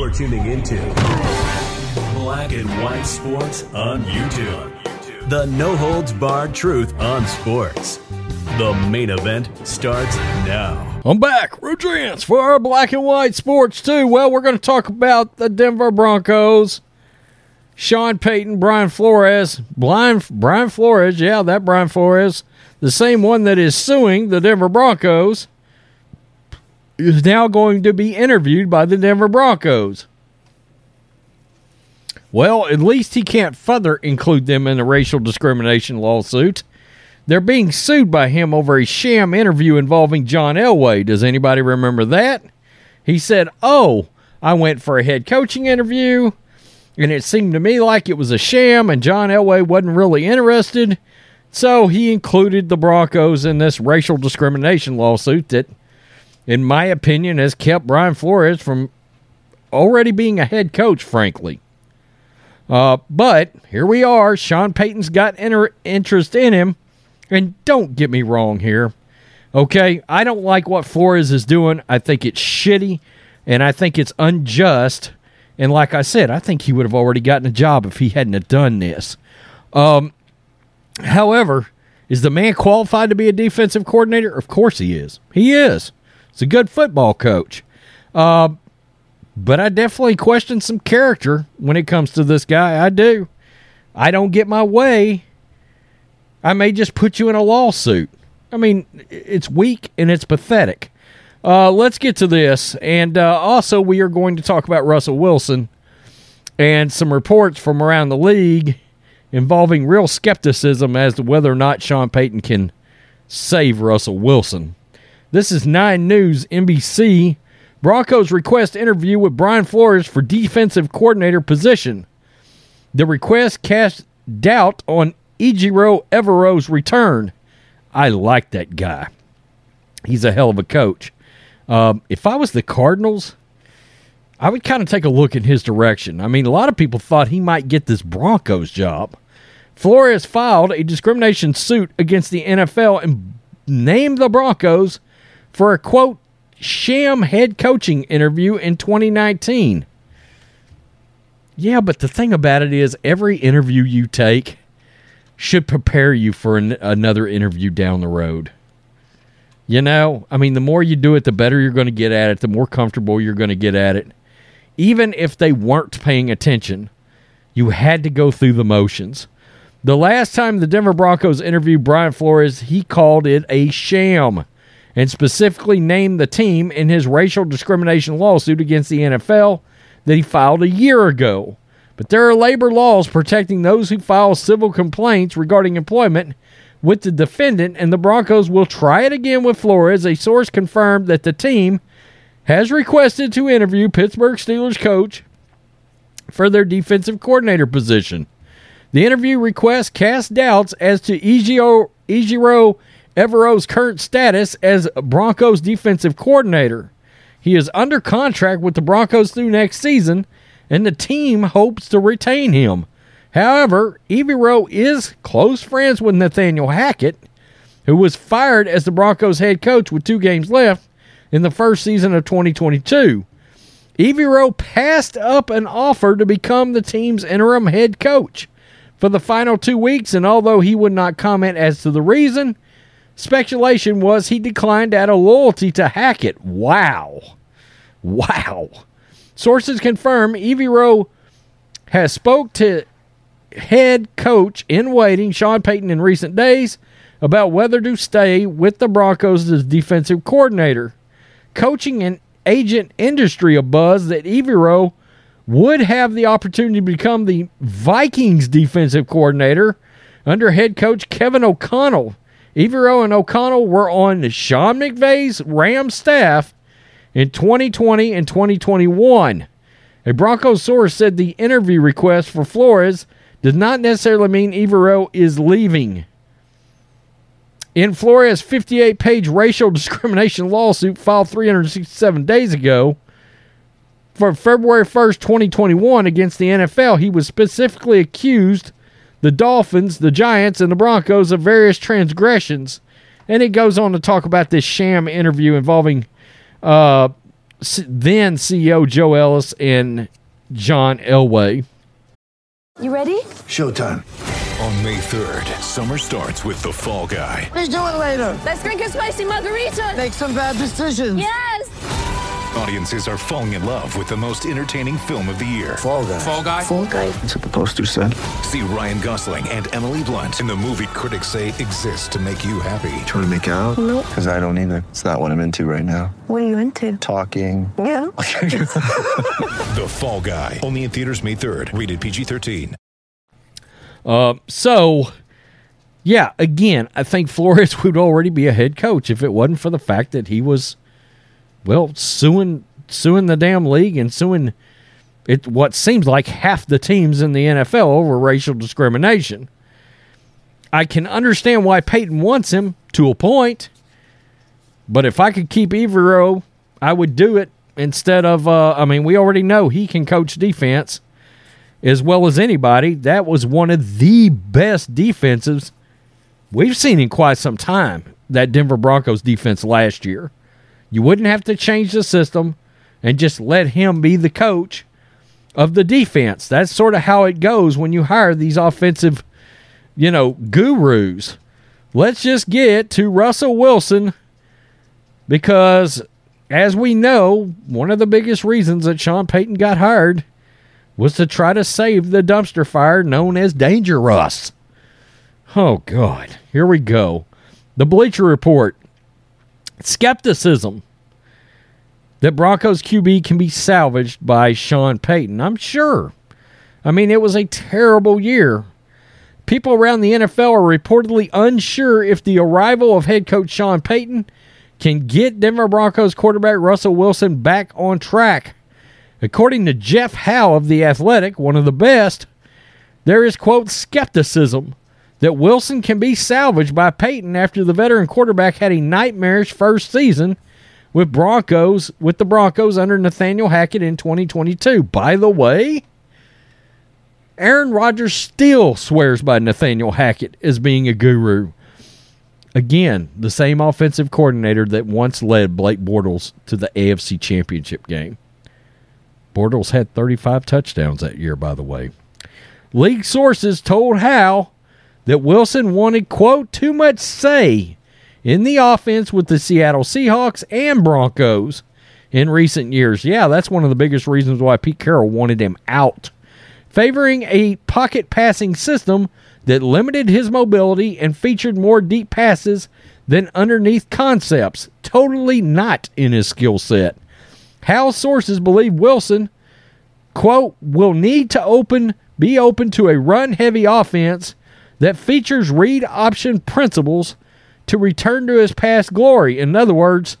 You're tuning into Black and White Sports on YouTube. The no holds barred truth on sports. The main event starts now. I'm back, Rudrance, for our black and white sports too. Well, we're going to talk about the Denver Broncos. Sean Payton, Brian Flores, Brian, Brian Flores, yeah, that Brian Flores, the same one that is suing the Denver Broncos, is now going to be interviewed by the Denver Broncos. Well, at least he can't further include them in a racial discrimination lawsuit. They're being sued by him over a sham interview involving John Elway. Does anybody remember that? He said, Oh, I went for a head coaching interview, and it seemed to me like it was a sham, and John Elway wasn't really interested. So he included the Broncos in this racial discrimination lawsuit that, in my opinion, has kept Brian Flores from already being a head coach, frankly. Uh, but here we are. Sean Payton's got inter- interest in him. And don't get me wrong here. Okay, I don't like what Flores is doing. I think it's shitty and I think it's unjust. And like I said, I think he would have already gotten a job if he hadn't have done this. Um, however, is the man qualified to be a defensive coordinator? Of course he is. He is. He's a good football coach. Uh, but I definitely question some character when it comes to this guy. I do. I don't get my way. I may just put you in a lawsuit. I mean, it's weak and it's pathetic. Uh, let's get to this. And uh, also, we are going to talk about Russell Wilson and some reports from around the league involving real skepticism as to whether or not Sean Payton can save Russell Wilson. This is 9 News NBC. Broncos request interview with Brian Flores for defensive coordinator position. The request cast doubt on Ejiro Evero's return. I like that guy. He's a hell of a coach. Um, if I was the Cardinals, I would kind of take a look in his direction. I mean, a lot of people thought he might get this Broncos job. Flores filed a discrimination suit against the NFL and named the Broncos for a quote sham head coaching interview in 2019. Yeah, but the thing about it is, every interview you take should prepare you for an, another interview down the road. You know, I mean, the more you do it, the better you're going to get at it, the more comfortable you're going to get at it. Even if they weren't paying attention, you had to go through the motions. The last time the Denver Broncos interviewed Brian Flores, he called it a sham and specifically named the team in his racial discrimination lawsuit against the NFL that he filed a year ago. But there are labor laws protecting those who file civil complaints regarding employment with the defendant, and the Broncos will try it again with Flores. A source confirmed that the team has requested to interview Pittsburgh Steelers coach for their defensive coordinator position. The interview request casts doubts as to Ejiro, Ejiro Evero's current status as Broncos defensive coordinator. He is under contract with the Broncos through next season, and the team hopes to retain him. However, Evero is close friends with Nathaniel Hackett, who was fired as the Broncos head coach with two games left in the first season of 2022. Evero passed up an offer to become the team's interim head coach for the final two weeks, and although he would not comment as to the reason, speculation was he declined out of loyalty to Hackett. Wow. Wow. Sources confirm Evero has spoke to head coach in waiting Sean Payton in recent days about whether to stay with the Broncos as defensive coordinator. Coaching and agent industry a buzz that Evero would have the opportunity to become the Vikings defensive coordinator under head coach Kevin O'Connell. Evero and O'Connell were on Sean McVay's Ram staff in 2020 and 2021. A Broncos source said the interview request for Flores does not necessarily mean Evero is leaving. In Flores' 58 page racial discrimination lawsuit filed 367 days ago, for February 1st, 2021, against the NFL, he was specifically accused the Dolphins, the Giants, and the Broncos of various transgressions. And it goes on to talk about this sham interview involving uh, then CEO Joe Ellis and John Elway. You ready? Showtime. On May 3rd, summer starts with The Fall Guy. Let's do it later. Let's drink a spicy margarita. Make some bad decisions. Yes. Audiences are falling in love with the most entertaining film of the year. Fall guy. Fall Guy. Fall guy. That's what the poster said. See Ryan Gosling and Emily Blunt in the movie critics say exists to make you happy. Trying to make it out? Nope. Because I don't either. It's not what I'm into right now. What are you into? Talking. Yeah. The Fall Guy. Only in theaters May 3rd. Rated PG-13. Uh, so, yeah, again, I think Flores would already be a head coach if it wasn't for the fact that he was, well, suing suing the damn league and suing it what seems like half the teams in the NFL over racial discrimination. I can understand why Payton wants him to a point, but if I could keep Evero, I would do it instead of. Uh, I mean, we already know he can coach defense as well as anybody. That was one of the best defenses we've seen in quite some time. That Denver Broncos defense last year. You wouldn't have to change the system and just let him be the coach of the defense. That's sort of how it goes when you hire these offensive, you know, gurus. Let's just get to Russell Wilson because, as we know, one of the biggest reasons that Sean Payton got hired was to try to save the dumpster fire known as Danger Russ. Oh, God. Here we go. The Bleacher Report. Skepticism that Broncos QB can be salvaged by Sean Payton. I'm sure. I mean, it was a terrible year. People around the NFL are reportedly unsure if the arrival of head coach Sean Payton can get Denver Broncos quarterback Russell Wilson back on track. According to Jeff Howe of The Athletic, one of the best, there is, quote, skepticism that Wilson can be salvaged by Payton after the veteran quarterback had a nightmarish first season with Broncos with the Broncos under Nathaniel Hackett in 2022. By the way, Aaron Rodgers still swears by Nathaniel Hackett as being a guru. Again, the same offensive coordinator that once led Blake Bortles to the AFC Championship game. Bortles had 35 touchdowns that year, by the way. League sources told Howe that Wilson wanted, quote, too much say in the offense with the Seattle Seahawks and Broncos in recent years. Yeah, that's one of the biggest reasons why Pete Carroll wanted him out. Favoring a pocket passing system that limited his mobility and featured more deep passes than underneath concepts, totally not in his skill set. Howe's sources believe Wilson, quote, will need to open be open to a run heavy offense that features read option principles to return to his past glory. In other words,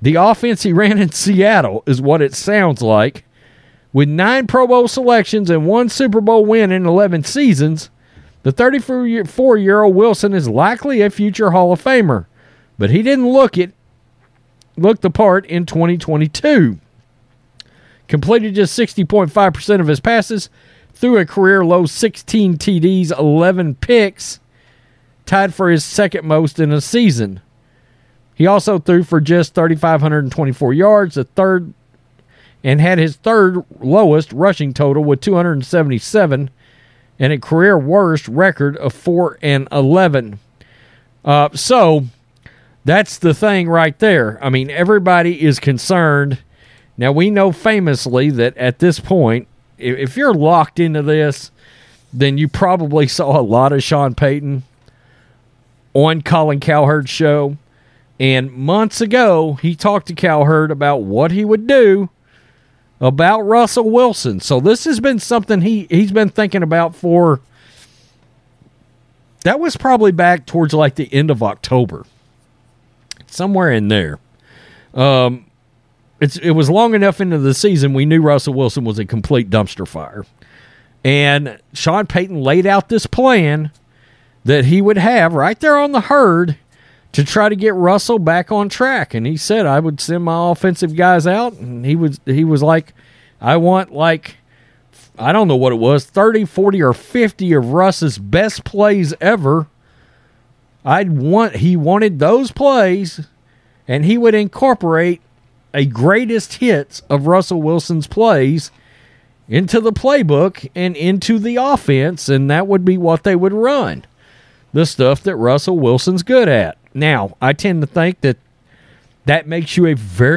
the offense he ran in Seattle is what it sounds like. With nine Pro Bowl selections and one Super Bowl win in 11 seasons, the 34 year old Wilson is likely a future Hall of Famer, but he didn't look it look the part in 2022. Completed just 60.5% of his passes, threw a career low 16 TDs, 11 picks, tied for his second most in a season. He also threw for just 3,524 yards, the third, and had his third lowest rushing total with 277, and a career worst record of 4 and 11. Uh, so that's the thing right there. I mean, everybody is concerned. Now, we know famously that at this point, if you're locked into this, then you probably saw a lot of Sean Payton on Colin Cowherd's show. And months ago, he talked to Cowherd about what he would do about Russell Wilson. So this has been something he, he's been thinking about for. That was probably back towards like the end of October. Somewhere in there. Um, it's it was long enough into the season we knew Russell Wilson was a complete dumpster fire. And Sean Payton laid out this plan that he would have right there on the herd to try to get Russell back on track. And he said I would send my offensive guys out and he was he was like I want like I don't know what it was, 30, 40 or 50 of Russ's best plays ever. I'd want he wanted those plays and he would incorporate a greatest hits of Russell Wilson's plays into the playbook and into the offense, and that would be what they would run. The stuff that Russell Wilson's good at. Now, I tend to think that that makes you a very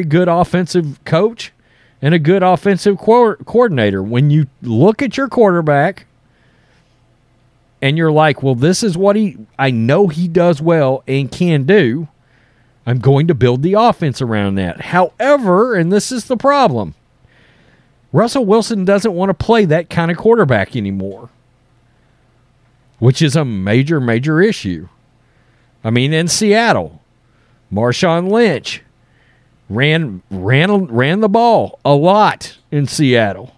Good offensive coach and a good offensive co- coordinator. When you look at your quarterback and you're like, well, this is what he, I know he does well and can do. I'm going to build the offense around that. However, and this is the problem Russell Wilson doesn't want to play that kind of quarterback anymore, which is a major, major issue. I mean, in Seattle, Marshawn Lynch ran ran ran the ball a lot in Seattle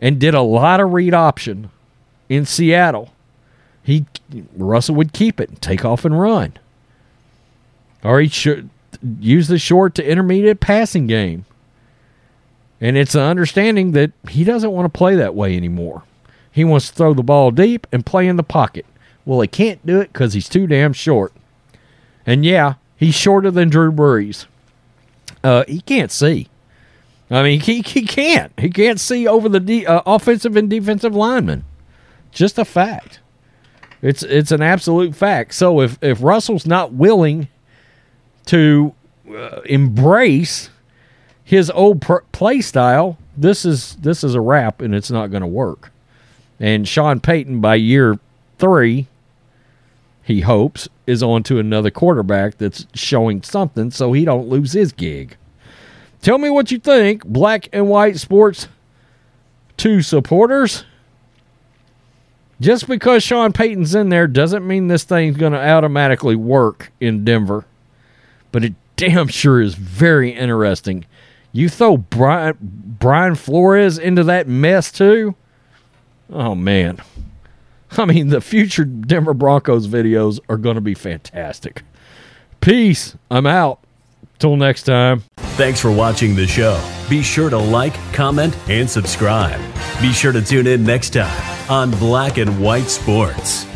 and did a lot of read option in Seattle. He Russell would keep it, and take off and run. Or he should use the short to intermediate passing game. And it's an understanding that he doesn't want to play that way anymore. He wants to throw the ball deep and play in the pocket. Well, he can't do it because he's too damn short. And yeah, he's shorter than Drew Brees. Uh, he can't see. I mean, he, he can't. He can't see over the de- uh, offensive and defensive linemen. Just a fact. It's it's an absolute fact. So if if Russell's not willing to uh, embrace his old pr- play style, this is this is a wrap, and it's not going to work. And Sean Payton, by year three, he hopes is on to another quarterback that's showing something, so he don't lose his gig. Tell me what you think, Black and White Sports Two supporters. Just because Sean Payton's in there doesn't mean this thing's going to automatically work in Denver. But it damn sure is very interesting. You throw Brian, Brian Flores into that mess too? Oh, man. I mean, the future Denver Broncos videos are going to be fantastic. Peace. I'm out. Till next time. Thanks for watching the show. Be sure to like, comment, and subscribe. Be sure to tune in next time on Black and White Sports.